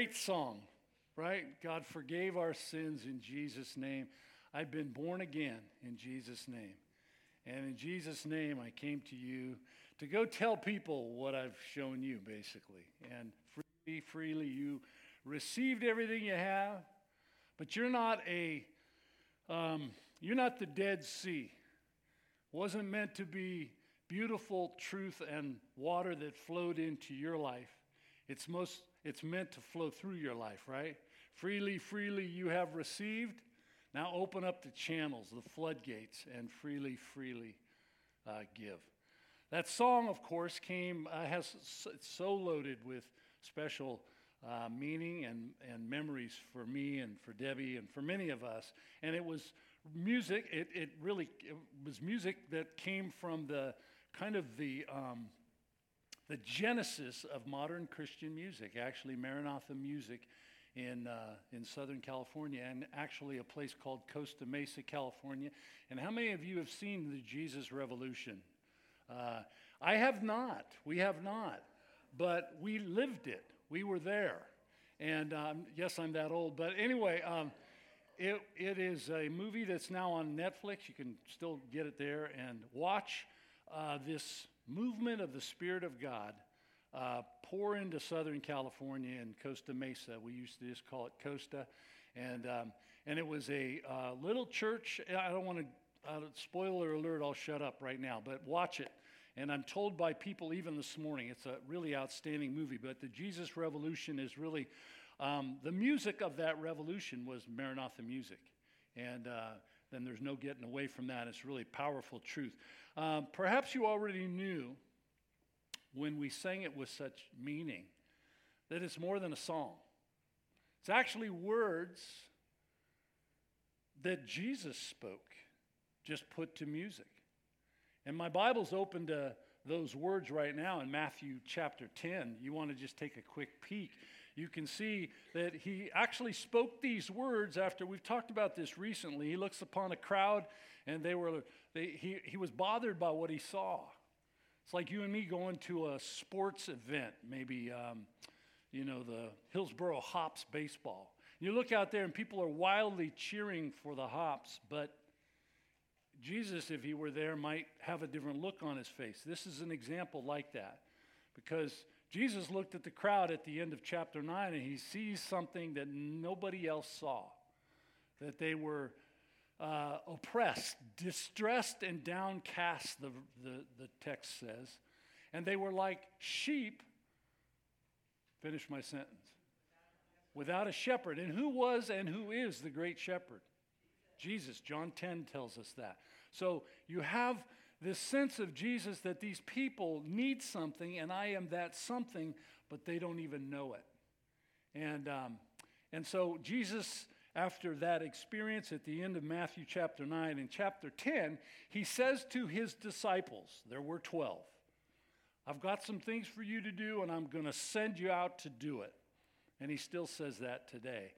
Great song, right? God forgave our sins in Jesus' name. I've been born again in Jesus' name. And in Jesus' name, I came to you to go tell people what I've shown you, basically. And freely, freely, you received everything you have, but you're not a, um, you're not the Dead Sea. Wasn't meant to be beautiful truth and water that flowed into your life. It's most it's meant to flow through your life, right? Freely, freely you have received. Now open up the channels, the floodgates, and freely, freely uh, give. That song, of course, came, uh, has so loaded with special uh, meaning and, and memories for me and for Debbie and for many of us. And it was music, it, it really it was music that came from the kind of the um, the genesis of modern Christian music, actually, Maranatha music in, uh, in Southern California, and actually a place called Costa Mesa, California. And how many of you have seen the Jesus Revolution? Uh, I have not. We have not. But we lived it, we were there. And um, yes, I'm that old. But anyway, um, it, it is a movie that's now on Netflix. You can still get it there and watch uh, this movement of the Spirit of God uh, pour into Southern California and Costa Mesa. We used to just call it Costa. And, um, and it was a uh, little church. I don't want to, uh, spoiler alert, I'll shut up right now, but watch it. And I'm told by people even this morning, it's a really outstanding movie. But the Jesus Revolution is really, um, the music of that revolution was Maranatha music. And uh, then there's no getting away from that. It's really powerful truth. Um, perhaps you already knew when we sang it with such meaning that it's more than a song. It's actually words that Jesus spoke, just put to music. And my Bible's open to those words right now in Matthew chapter 10. You want to just take a quick peek you can see that he actually spoke these words after we've talked about this recently. He looks upon a crowd and they were, they, he, he was bothered by what he saw. It's like you and me going to a sports event, maybe, um, you know, the Hillsboro Hops baseball. You look out there and people are wildly cheering for the Hops, but Jesus, if he were there, might have a different look on his face. This is an example like that because Jesus looked at the crowd at the end of chapter 9 and he sees something that nobody else saw that they were uh, oppressed, distressed, and downcast, the, the, the text says. And they were like sheep. Finish my sentence. Without a shepherd. And who was and who is the great shepherd? Jesus. John 10 tells us that. So you have this sense of Jesus that these people need something, and I am that something, but they don't even know it. And, um, and so Jesus, after that experience at the end of Matthew chapter 9 and chapter 10, he says to his disciples, there were 12, I've got some things for you to do, and I'm going to send you out to do it. And he still says that today.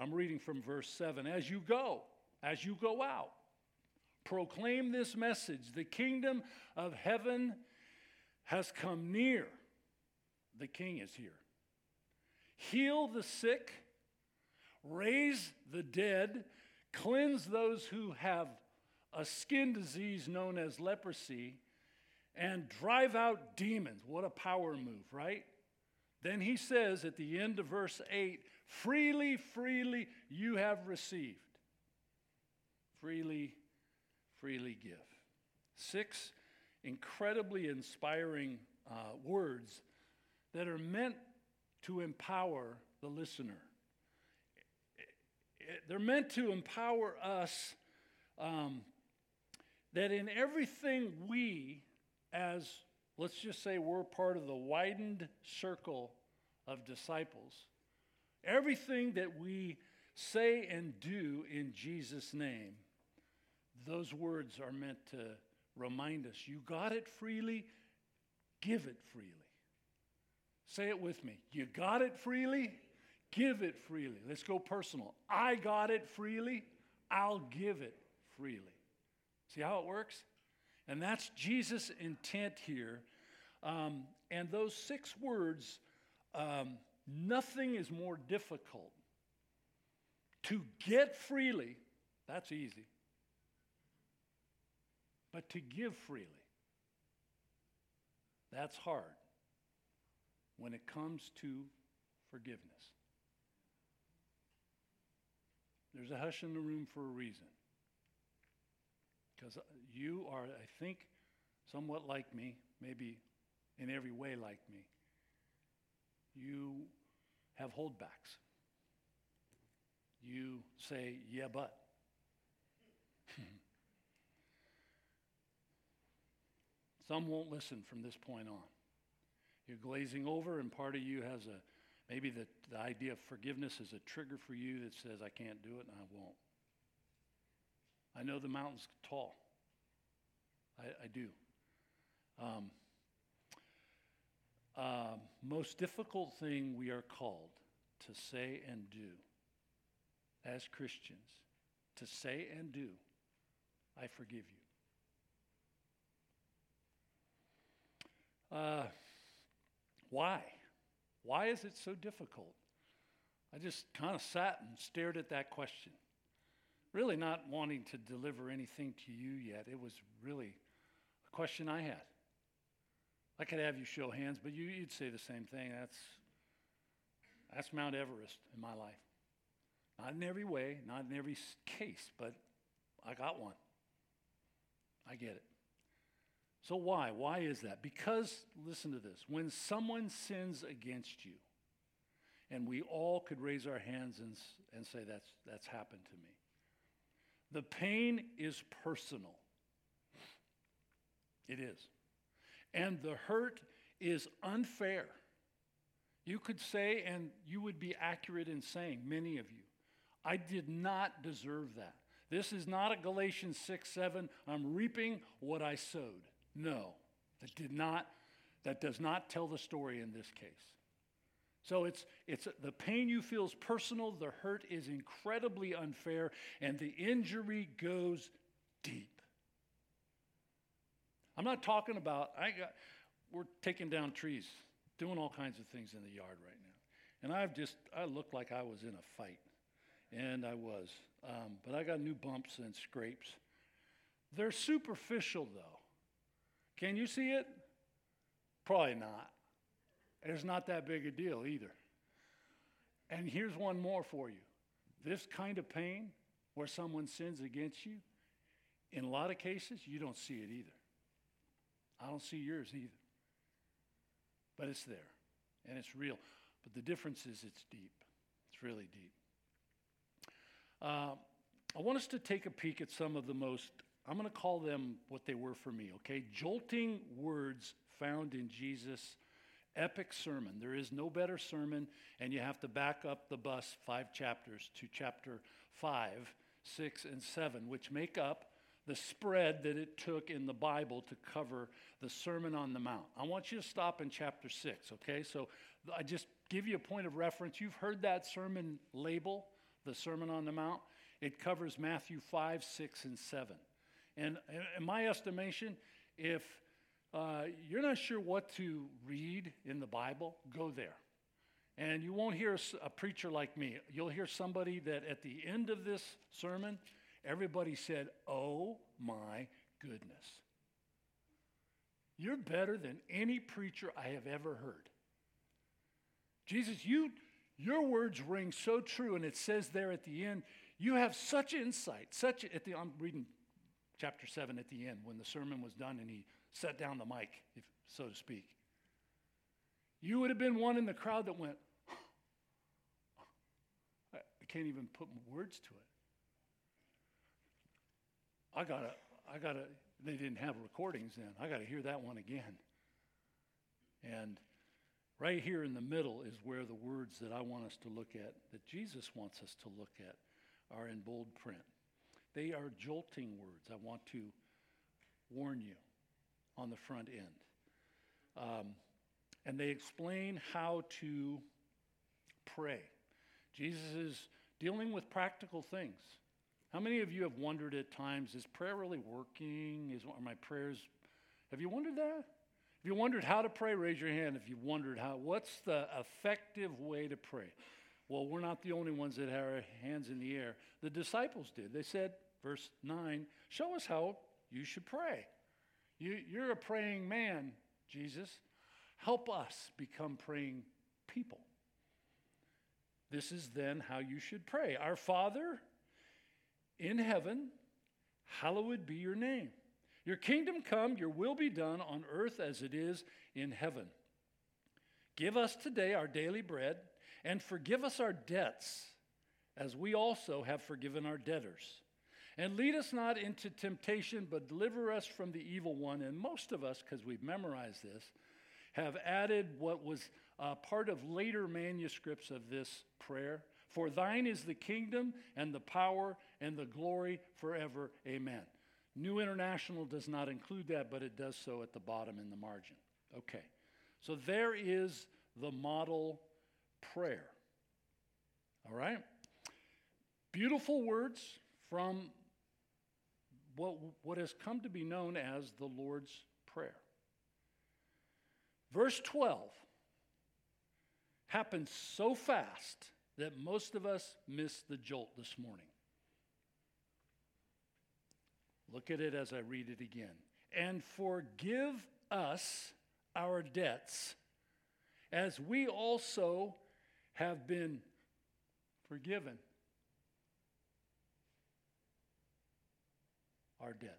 I'm reading from verse 7 As you go, as you go out, proclaim this message the kingdom of heaven has come near. The king is here. Heal the sick, raise the dead, cleanse those who have a skin disease known as leprosy, and drive out demons. What a power move, right? Then he says at the end of verse 8 freely, freely you have received. Freely, freely give. Six incredibly inspiring uh, words that are meant to empower the listener. They're meant to empower us um, that in everything we, as let's just say we're part of the widened circle of disciples, everything that we say and do in Jesus' name those words are meant to remind us you got it freely, give it freely. Say it with me. You got it freely, give it freely. Let's go personal. I got it freely, I'll give it freely. See how it works? And that's Jesus' intent here. Um, and those six words, um, Nothing is more difficult. To get freely, that's easy. But to give freely, that's hard when it comes to forgiveness. There's a hush in the room for a reason. Because you are, I think, somewhat like me, maybe in every way like me. You have holdbacks. You say, yeah, but. Some won't listen from this point on. You're glazing over, and part of you has a maybe the, the idea of forgiveness is a trigger for you that says, I can't do it and I won't. I know the mountain's tall. I, I do. Um, uh, most difficult thing we are called to say and do as Christians, to say and do, I forgive you. Uh, why? Why is it so difficult? I just kind of sat and stared at that question. Really not wanting to deliver anything to you yet. It was really a question I had. I could have you show hands, but you, would say the same thing. That's, that's Mount Everest in my life. Not in every way, not in every case, but I got one. I get it. So, why? Why is that? Because, listen to this when someone sins against you, and we all could raise our hands and, and say, that's, that's happened to me, the pain is personal. It is. And the hurt is unfair. You could say, and you would be accurate in saying, many of you, I did not deserve that. This is not a Galatians 6 7, I'm reaping what I sowed. No, that did not, that does not tell the story in this case. So it's, it's the pain you feel is personal, the hurt is incredibly unfair, and the injury goes deep. I'm not talking about, I got, we're taking down trees, doing all kinds of things in the yard right now. And I've just, I looked like I was in a fight. And I was. Um, but I got new bumps and scrapes. They're superficial, though. Can you see it? Probably not. It's not that big a deal either. And here's one more for you this kind of pain, where someone sins against you, in a lot of cases, you don't see it either. I don't see yours either. But it's there, and it's real. But the difference is it's deep. It's really deep. Uh, I want us to take a peek at some of the most I'm going to call them what they were for me, okay? Jolting words found in Jesus' epic sermon. There is no better sermon, and you have to back up the bus five chapters to chapter five, six, and seven, which make up the spread that it took in the Bible to cover the Sermon on the Mount. I want you to stop in chapter six, okay? So I just give you a point of reference. You've heard that sermon label, the Sermon on the Mount. It covers Matthew 5, 6, and 7. And in my estimation, if uh, you're not sure what to read in the Bible, go there. And you won't hear a preacher like me. You'll hear somebody that at the end of this sermon, everybody said, Oh my goodness. You're better than any preacher I have ever heard. Jesus, you, your words ring so true. And it says there at the end, you have such insight, such, at the, I'm reading chapter 7 at the end when the sermon was done and he set down the mic, if, so to speak. You would have been one in the crowd that went, I can't even put words to it. I gotta, I gotta, they didn't have recordings then. I gotta hear that one again. And right here in the middle is where the words that I want us to look at, that Jesus wants us to look at, are in bold print. They are jolting words. I want to warn you on the front end. Um, and they explain how to pray. Jesus is dealing with practical things. How many of you have wondered at times, is prayer really working? Is, are my prayers, have you wondered that? If you wondered how to pray, raise your hand. If you wondered how, what's the effective way to pray? Well, we're not the only ones that have our hands in the air. The disciples did. They said, verse 9, show us how you should pray. You, you're a praying man, Jesus. Help us become praying people. This is then how you should pray Our Father in heaven, hallowed be your name. Your kingdom come, your will be done on earth as it is in heaven. Give us today our daily bread, and forgive us our debts, as we also have forgiven our debtors. And lead us not into temptation, but deliver us from the evil one. And most of us, because we've memorized this, have added what was uh, part of later manuscripts of this prayer. For thine is the kingdom and the power and the glory forever. Amen. New International does not include that, but it does so at the bottom in the margin. Okay. So there is the model prayer. All right? Beautiful words from what, what has come to be known as the Lord's Prayer. Verse 12 happens so fast that most of us miss the jolt this morning. Look at it as I read it again. And forgive us our debts, as we also have been forgiven our debts.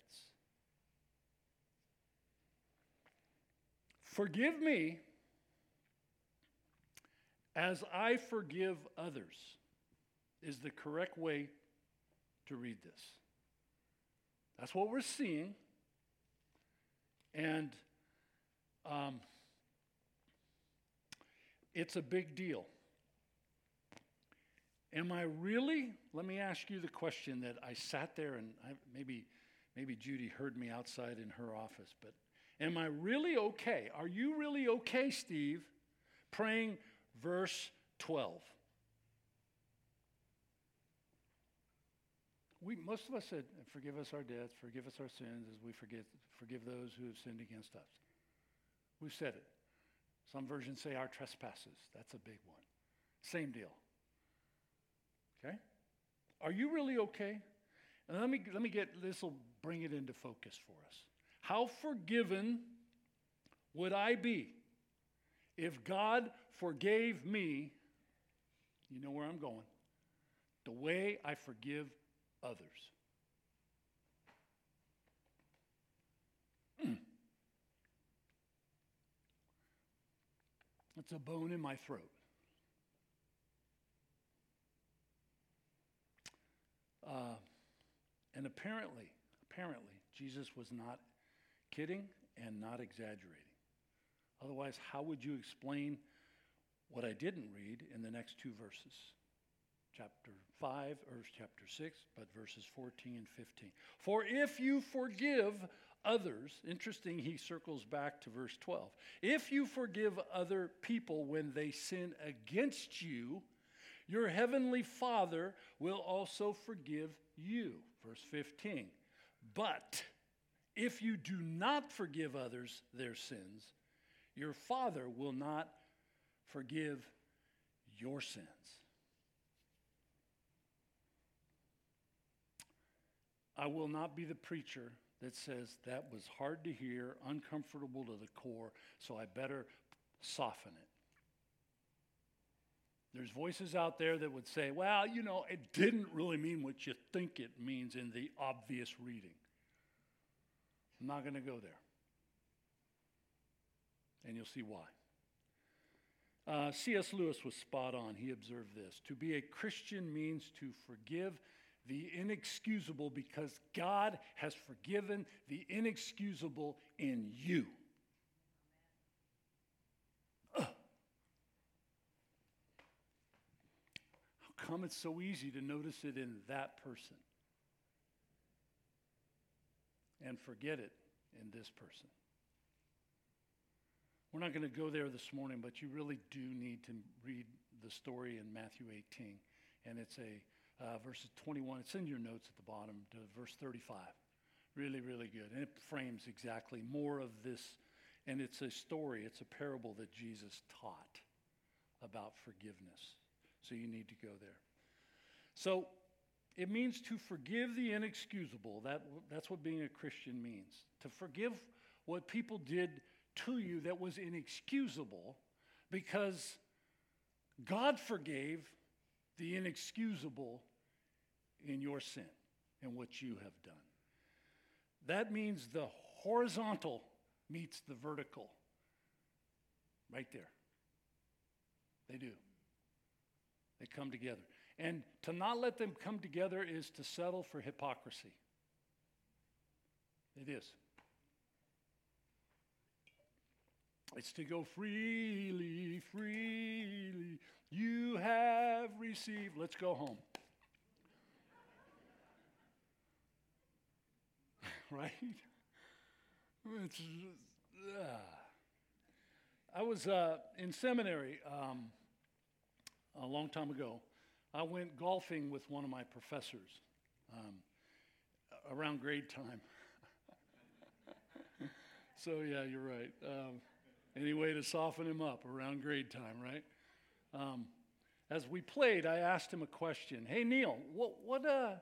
Forgive me as I forgive others, is the correct way to read this. That's what we're seeing. And um, it's a big deal. Am I really? Let me ask you the question that I sat there and I, maybe, maybe Judy heard me outside in her office, but am I really okay? Are you really okay, Steve, praying verse 12? We, most of us said, Forgive us our debts, forgive us our sins as we forget, forgive those who have sinned against us. We've said it. Some versions say our trespasses. That's a big one. Same deal. Are you really okay? And let me, let me get this will bring it into focus for us. How forgiven would I be if God forgave me? You know where I'm going. The way I forgive others. Hmm. It's a bone in my throat. Uh, and apparently, apparently, Jesus was not kidding and not exaggerating. Otherwise, how would you explain what I didn't read in the next two verses? chapter 5 or chapter 6, but verses 14 and 15. For if you forgive others, interesting, he circles back to verse 12. If you forgive other people when they sin against you, your heavenly Father will also forgive you. Verse 15. But if you do not forgive others their sins, your Father will not forgive your sins. I will not be the preacher that says that was hard to hear, uncomfortable to the core, so I better soften it. There's voices out there that would say, well, you know, it didn't really mean what you think it means in the obvious reading. I'm not going to go there. And you'll see why. Uh, C.S. Lewis was spot on. He observed this To be a Christian means to forgive the inexcusable because God has forgiven the inexcusable in you. How come it's so easy to notice it in that person and forget it in this person? We're not going to go there this morning, but you really do need to read the story in Matthew 18. And it's a uh, verses 21. It's in your notes at the bottom to verse 35. Really, really good. And it frames exactly more of this And it's a story, it's a parable that Jesus taught about forgiveness. So you need to go there. So it means to forgive the inexcusable. That, that's what being a Christian means. To forgive what people did to you that was inexcusable because God forgave the inexcusable in your sin and what you have done. That means the horizontal meets the vertical. Right there. They do. They come together. And to not let them come together is to settle for hypocrisy. It is. It's to go freely, freely. You have received. Let's go home. right? It's, uh, I was uh, in seminary um, a long time ago. I went golfing with one of my professors um, around grade time. so, yeah, you're right. Um, any way to soften him up around grade time, right? Um, as we played, I asked him a question. Hey, Neil, what, what, uh,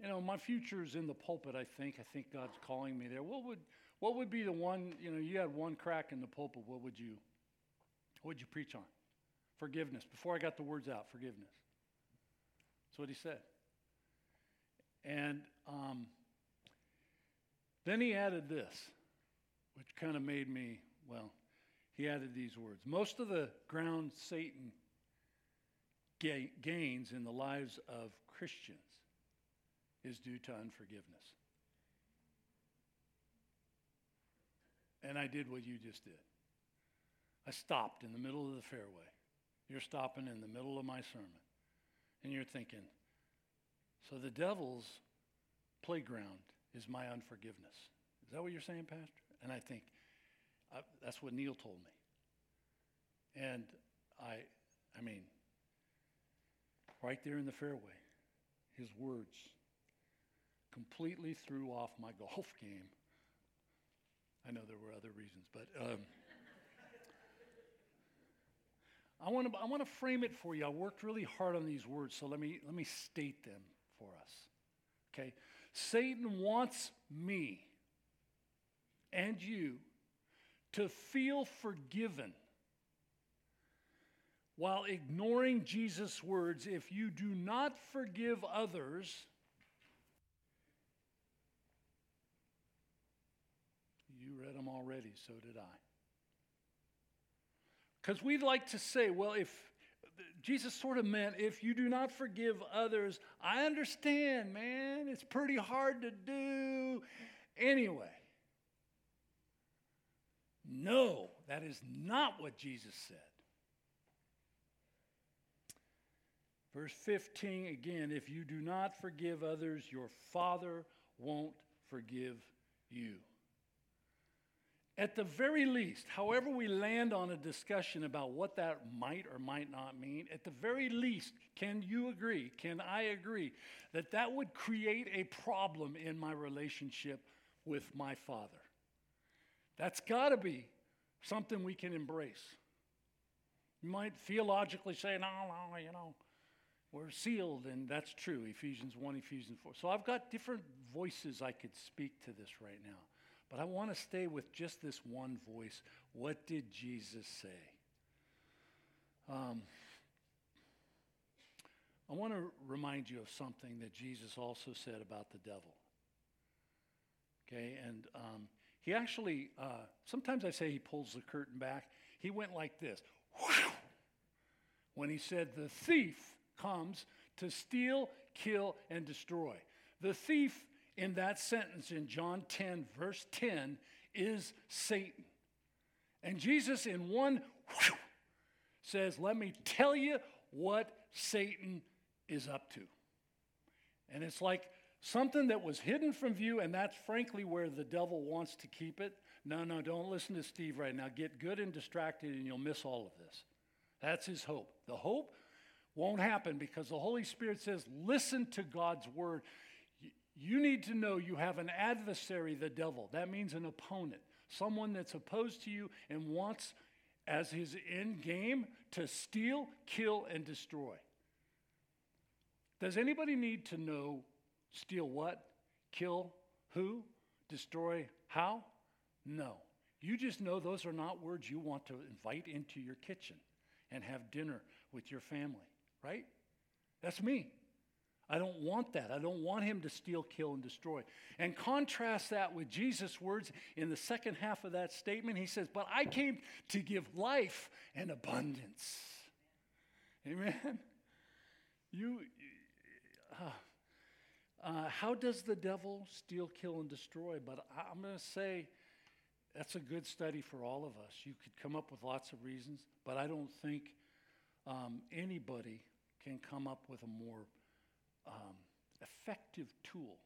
you know, my future's in the pulpit, I think. I think God's calling me there. What would, what would be the one, you know, you had one crack in the pulpit, what would you, what would you preach on? Forgiveness. Before I got the words out, forgiveness. That's what he said. And um, then he added this, which kind of made me, well, he added these words Most of the ground Satan ga- gains in the lives of Christians is due to unforgiveness. And I did what you just did. I stopped in the middle of the fairway. You're stopping in the middle of my sermon. And you're thinking, so the devil's playground is my unforgiveness. Is that what you're saying, Pastor? And I think, that's what Neil told me. And I, I mean, right there in the fairway, his words completely threw off my golf game. I know there were other reasons, but um, I want to I want to frame it for you. I worked really hard on these words, so let me let me state them for us. Okay, Satan wants me and you to feel forgiven while ignoring Jesus' words if you do not forgive others, you read them already, so did I. Because we'd like to say, well, if Jesus sort of meant, if you do not forgive others, I understand, man, it's pretty hard to do. Anyway, no, that is not what Jesus said. Verse 15 again, if you do not forgive others, your Father won't forgive you. At the very least, however we land on a discussion about what that might or might not mean, at the very least, can you agree, can I agree, that that would create a problem in my relationship with my Father? That's got to be something we can embrace. You might theologically say, no, no, you know, we're sealed, and that's true, Ephesians 1, Ephesians 4. So I've got different voices I could speak to this right now. But I want to stay with just this one voice. What did Jesus say? Um, I want to remind you of something that Jesus also said about the devil. Okay, and um, he actually, uh, sometimes I say he pulls the curtain back. He went like this when he said, The thief comes to steal, kill, and destroy. The thief in that sentence in John 10, verse 10, is Satan. And Jesus, in one says, Let me tell you what Satan is up to. And it's like Something that was hidden from view, and that's frankly where the devil wants to keep it. No, no, don't listen to Steve right now. Get good and distracted, and you'll miss all of this. That's his hope. The hope won't happen because the Holy Spirit says, listen to God's word. You need to know you have an adversary, the devil. That means an opponent, someone that's opposed to you and wants, as his end game, to steal, kill, and destroy. Does anybody need to know steal what, kill who, destroy how? No. You just know those are not words you want to invite into your kitchen and have dinner with your family, right? That's me. I don't want that. I don't want him to steal, kill, and destroy. And contrast that with Jesus' words in the second half of that statement. He says, But I came to give life and abundance. Amen. You, uh, uh, how does the devil steal, kill, and destroy? But I'm going to say that's a good study for all of us. You could come up with lots of reasons, but I don't think um, anybody can come up with a more um, effective tool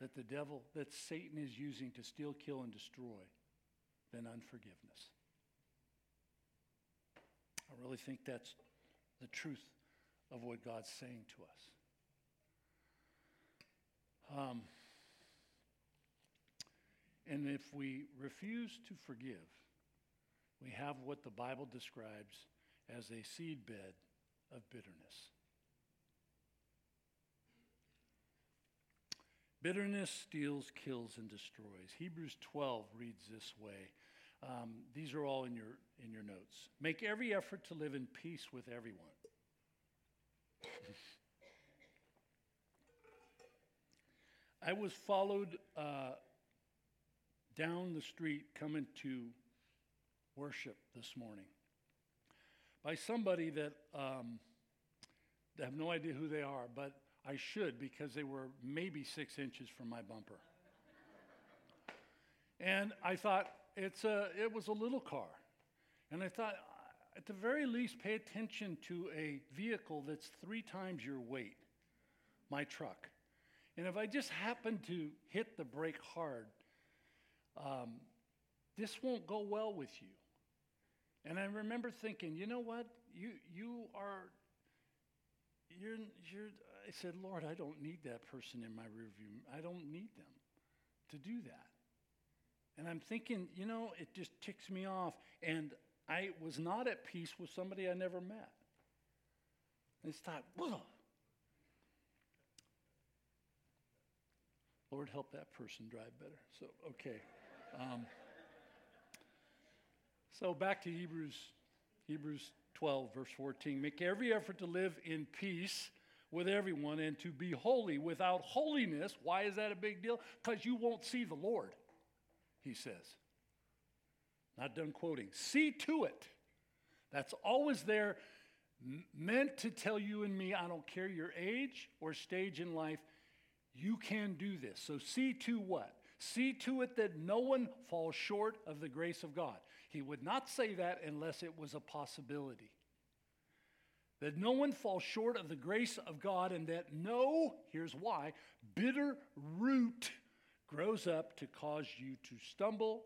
that the devil, that Satan is using to steal, kill, and destroy than unforgiveness. I really think that's the truth of what God's saying to us. Um, and if we refuse to forgive, we have what the Bible describes as a seedbed of bitterness. Bitterness steals, kills, and destroys. Hebrews 12 reads this way. Um, these are all in your, in your notes. Make every effort to live in peace with everyone. I was followed uh, down the street coming to worship this morning by somebody that um, I have no idea who they are, but I should because they were maybe six inches from my bumper. and I thought it's a, it was a little car. And I thought, uh, at the very least, pay attention to a vehicle that's three times your weight, my truck. And if I just happen to hit the brake hard, um, this won't go well with you. And I remember thinking, you know what? You, you are, you're, you're, I said, Lord, I don't need that person in my rearview. I don't need them to do that. And I'm thinking, you know, it just ticks me off. And I was not at peace with somebody I never met. I just thought, whoa. Lord, help that person drive better. So, okay. Um, so back to Hebrews, Hebrews 12, verse 14. Make every effort to live in peace with everyone and to be holy. Without holiness, why is that a big deal? Because you won't see the Lord, he says. Not done quoting. See to it. That's always there, meant to tell you and me, I don't care your age or stage in life, you can do this. So see to what? See to it that no one falls short of the grace of God. He would not say that unless it was a possibility that no one falls short of the grace of God, and that no, here's why, bitter root grows up to cause you to stumble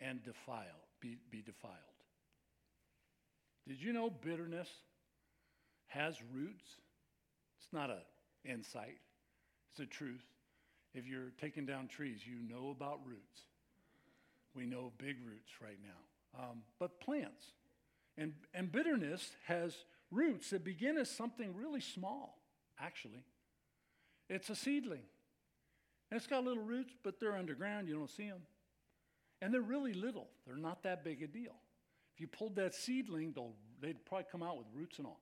and defile, be, be defiled. Did you know bitterness has roots? It's not an insight, it's a truth. If you're taking down trees, you know about roots. We know big roots right now, um, but plants. And, and bitterness has roots that begin as something really small, actually. It's a seedling. And it's got little roots, but they're underground. You don't see them. And they're really little. They're not that big a deal. If you pulled that seedling, they'd probably come out with roots and all.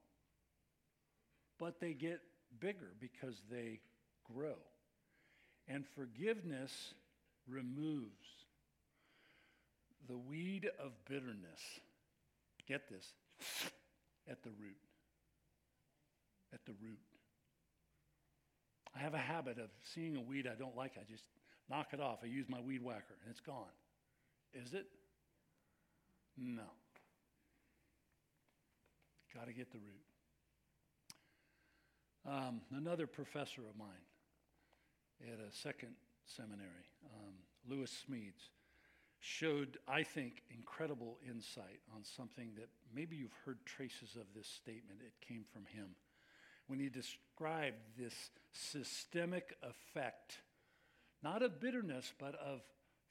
But they get bigger because they grow. And forgiveness removes the weed of bitterness. Get this at the root. At the root. I have a habit of seeing a weed I don't like, I just knock it off. I use my weed whacker and it's gone. Is it? No. Got to get the root. Um, another professor of mine at a second seminary, um, Lewis Smedes, showed, I think, incredible insight on something that maybe you've heard traces of this statement. It came from him. when he described this systemic effect, not of bitterness, but of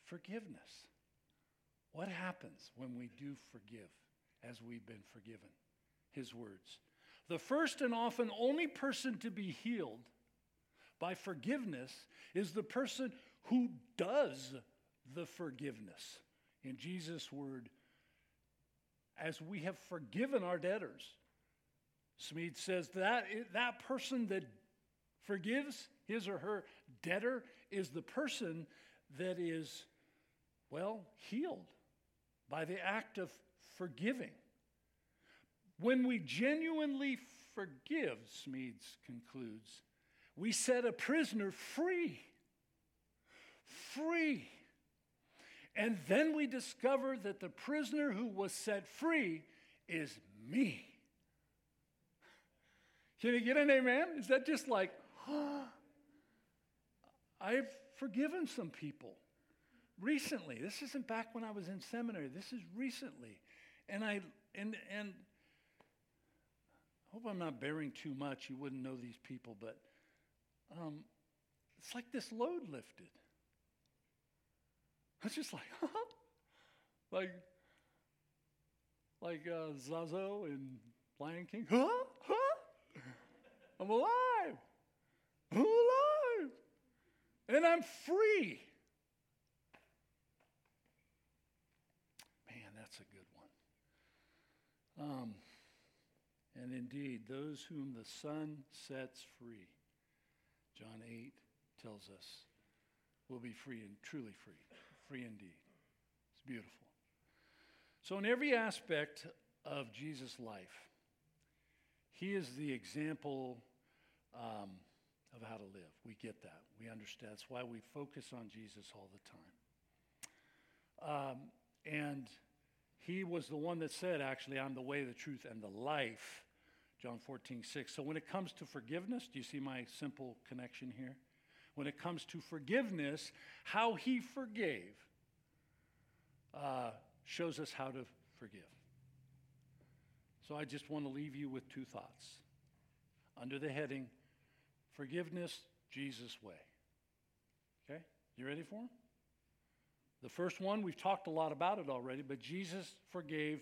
forgiveness. What happens when we do forgive as we've been forgiven? His words. The first and often only person to be healed by forgiveness is the person who does the forgiveness. In Jesus' word, as we have forgiven our debtors. Smedes says that that person that forgives his or her debtor is the person that is, well, healed by the act of forgiving. When we genuinely forgive, Smedes concludes, we set a prisoner free. Free. And then we discover that the prisoner who was set free is me. Can you get an amen? Is that just like, oh, I've forgiven some people recently. This isn't back when I was in seminary. This is recently. And I and and I hope I'm not bearing too much. You wouldn't know these people, but um, it's like this load lifted. I was just like, like, like uh, Zazu and Lion King, huh? Huh? I'm alive. I'm alive. And I'm free. Man, that's a good one. Um, and indeed, those whom the Son sets free, John 8 tells us, will be free and truly free free indeed. It's beautiful. So, in every aspect of Jesus' life, he is the example um, of how to live. We get that. We understand. That's why we focus on Jesus all the time. Um, and he was the one that said, actually, I'm the way, the truth, and the life. John 14, 6. So when it comes to forgiveness, do you see my simple connection here? When it comes to forgiveness, how he forgave uh, shows us how to forgive. So I just want to leave you with two thoughts under the heading Forgiveness Jesus' way. Okay? You ready for them? The first one, we've talked a lot about it already, but Jesus forgave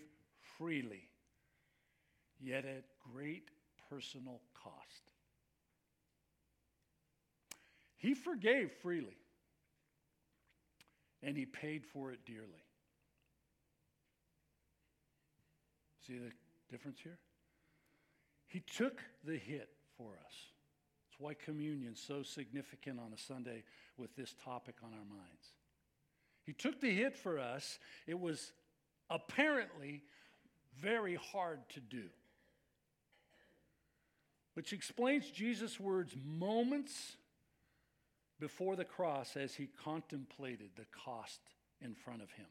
freely, yet at great personal cost. He forgave freely, and he paid for it dearly. See the difference here? He took the hit for us. That's why communion's so significant on a Sunday with this topic on our minds. He took the hit for us. It was apparently very hard to do. Which explains Jesus' words moments before the cross as he contemplated the cost in front of him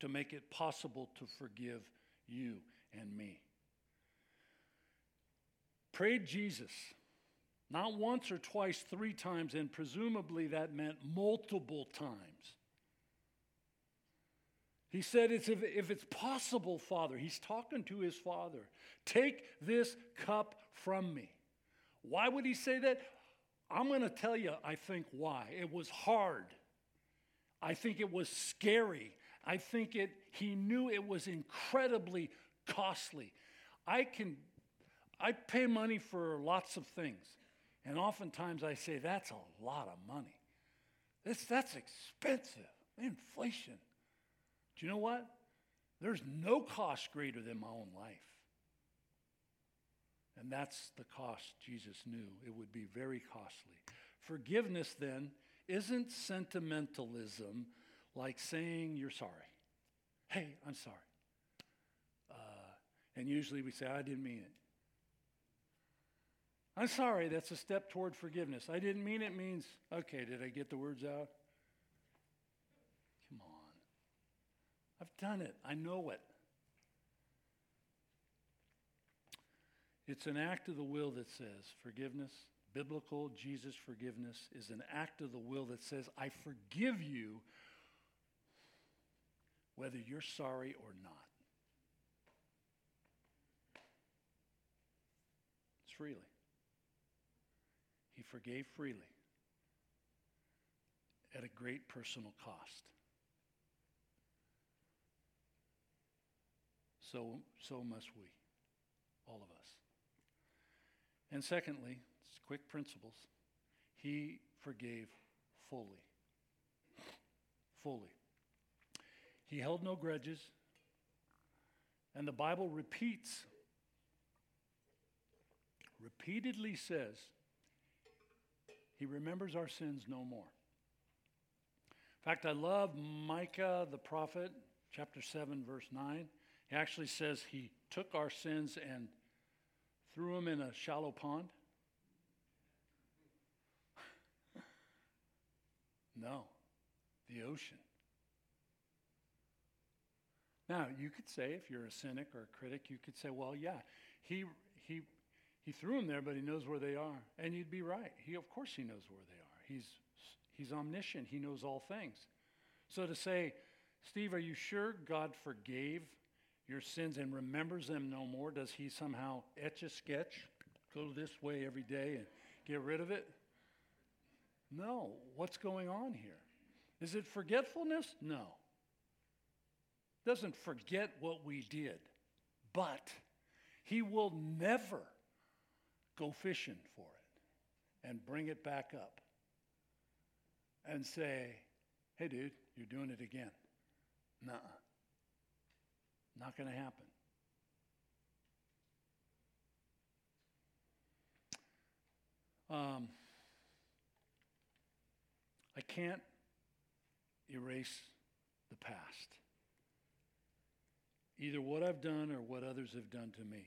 to make it possible to forgive you and me. Prayed Jesus, not once or twice, three times, and presumably that meant multiple times. He said, it's if, if it's possible, Father, he's talking to his Father, take this cup from me. Why would he say that? I'm going to tell you, I think, why. It was hard. I think it was scary. I think it, he knew it was incredibly costly. I can, I pay money for lots of things. And oftentimes I say, that's a lot of money. That's, that's expensive. Inflation. Do you know what? There's no cost greater than my own life. And that's the cost Jesus knew. It would be very costly. Forgiveness, then, isn't sentimentalism like saying you're sorry. Hey, I'm sorry. Uh, and usually we say, I didn't mean it. I'm sorry, that's a step toward forgiveness. I didn't mean it means, okay, did I get the words out? Come on. I've done it, I know it. It's an act of the will that says forgiveness, biblical Jesus forgiveness is an act of the will that says, I forgive you whether you're sorry or not. It's freely. He forgave freely at a great personal cost. So, so must we, all of us. And secondly, quick principles. He forgave fully. Fully. He held no grudges. And the Bible repeats, repeatedly says, He remembers our sins no more. In fact, I love Micah the prophet, chapter 7, verse 9. He actually says he took our sins and threw them in a shallow pond. no, the ocean. Now, you could say, if you're a cynic or a critic, you could say, well, yeah, he, he, he threw them there, but he knows where they are. And you'd be right. He, of course, he knows where they are. He's, he's omniscient, he knows all things. So to say, Steve, are you sure God forgave your sins and remembers them no more? Does he somehow etch a sketch, go this way every day and get rid of it? No. What's going on here? Is it forgetfulness? No. Doesn't forget what we did, but he will never go fishing for it and bring it back up and say, hey, dude, you're doing it again. Nuh Not going to happen. Um, I can't erase the past. Either what I've done or what others have done to me.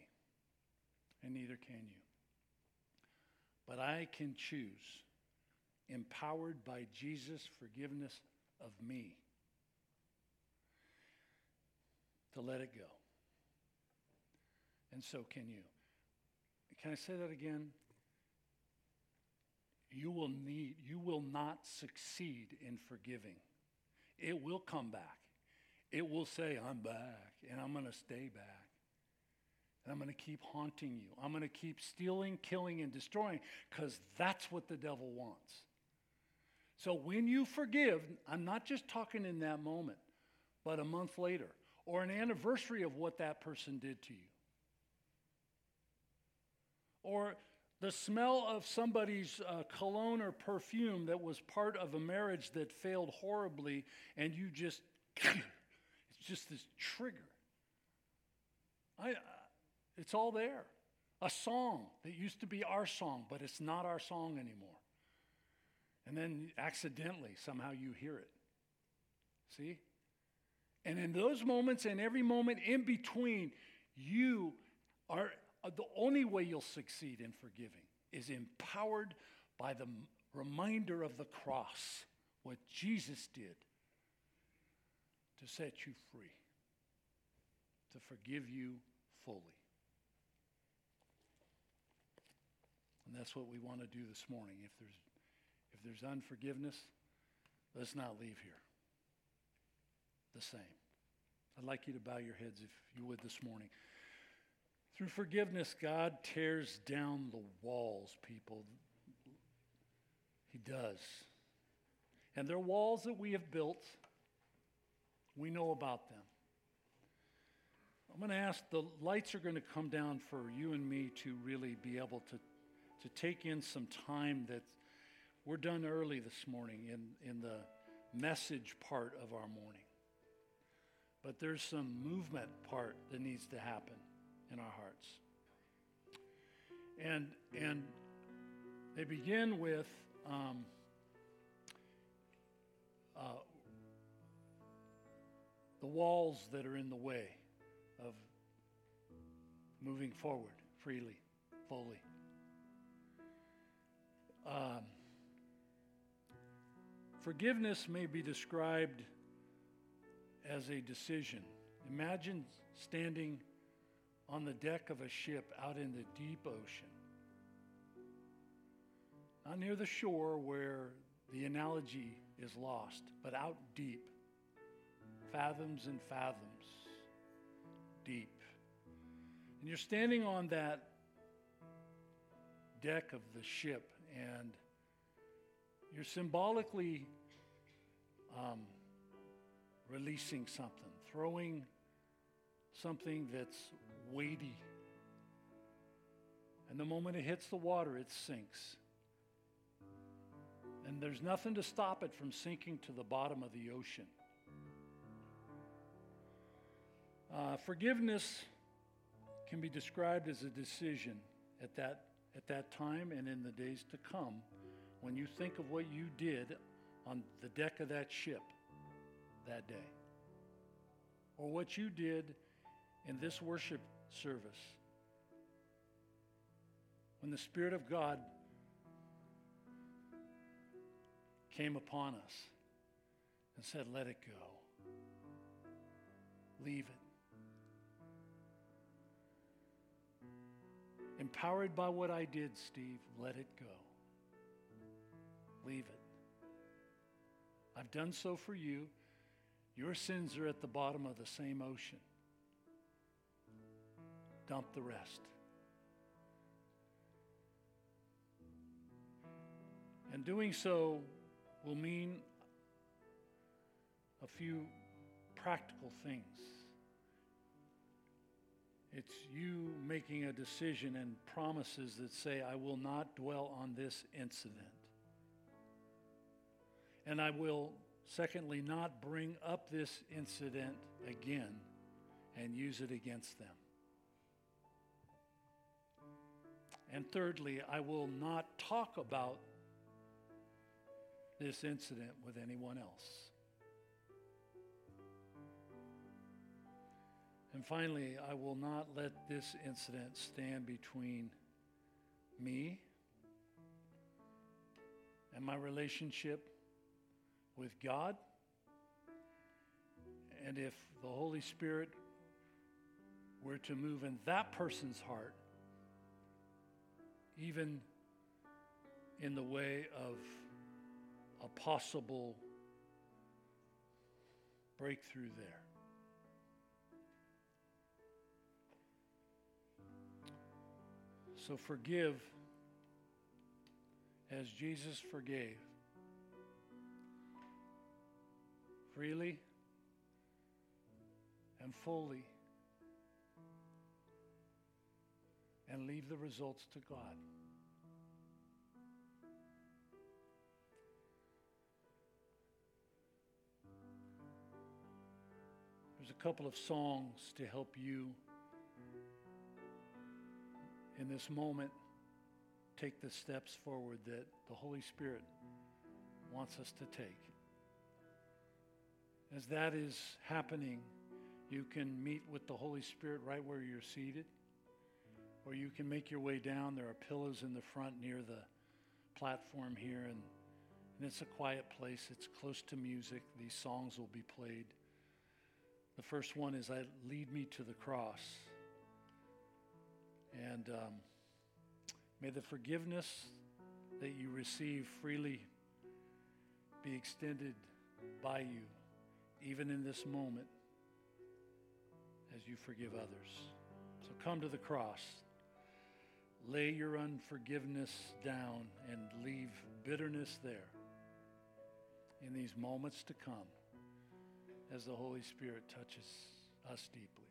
And neither can you. But I can choose, empowered by Jesus' forgiveness of me, to let it go. And so can you. Can I say that again? You will need, you will not succeed in forgiving. It will come back. It will say, I'm back, and I'm going to stay back. And I'm going to keep haunting you. I'm going to keep stealing, killing, and destroying because that's what the devil wants. So when you forgive, I'm not just talking in that moment, but a month later or an anniversary of what that person did to you. Or the smell of somebody's uh, cologne or perfume that was part of a marriage that failed horribly, and you just, it's just this trigger. I, uh, it's all there. A song that used to be our song, but it's not our song anymore. And then accidentally, somehow you hear it. See? And in those moments and every moment in between, you are uh, the only way you'll succeed in forgiving is empowered by the reminder of the cross, what Jesus did to set you free, to forgive you fully. And that's what we want to do this morning. If there's, if there's unforgiveness, let's not leave here the same. I'd like you to bow your heads if you would this morning. Through forgiveness, God tears down the walls, people. He does. And they're walls that we have built. We know about them. I'm going to ask the lights are going to come down for you and me to really be able to, to take in some time that we're done early this morning in, in the message part of our morning. But there's some movement part that needs to happen in our hearts. And, and they begin with um, uh, the walls that are in the way of moving forward freely, fully. Um, forgiveness may be described as a decision. Imagine standing on the deck of a ship out in the deep ocean. Not near the shore where the analogy is lost, but out deep, fathoms and fathoms deep. And you're standing on that deck of the ship and you're symbolically um, releasing something, throwing something that's weighty. And the moment it hits the water, it sinks. And there's nothing to stop it from sinking to the bottom of the ocean. Uh, forgiveness can be described as a decision at that, at that time and in the days to come when you think of what you did on the deck of that ship that day, or what you did in this worship service when the Spirit of God came upon us and said, Let it go. Leave it. Empowered by what I did, Steve, let it go. Leave it. I've done so for you. Your sins are at the bottom of the same ocean. Dump the rest. And doing so will mean a few practical things. It's you making a decision and promises that say, I will not dwell on this incident. And I will, secondly, not bring up this incident again and use it against them. And thirdly, I will not talk about this incident with anyone else. And finally, I will not let this incident stand between me and my relationship with God. And if the Holy Spirit were to move in that person's heart, even in the way of a possible breakthrough there. So forgive as Jesus forgave. Freely and fully. And leave the results to God. There's a couple of songs to help you in this moment take the steps forward that the Holy Spirit wants us to take. As that is happening, you can meet with the Holy Spirit right where you're seated, or you can make your way down. There are pillows in the front near the platform here, and, and it's a quiet place. It's close to music. These songs will be played. The first one is I Lead Me to the Cross. And um, may the forgiveness that you receive freely be extended by you, even in this moment, as you forgive others. So come to the cross. Lay your unforgiveness down and leave bitterness there in these moments to come as the Holy Spirit touches us deeply.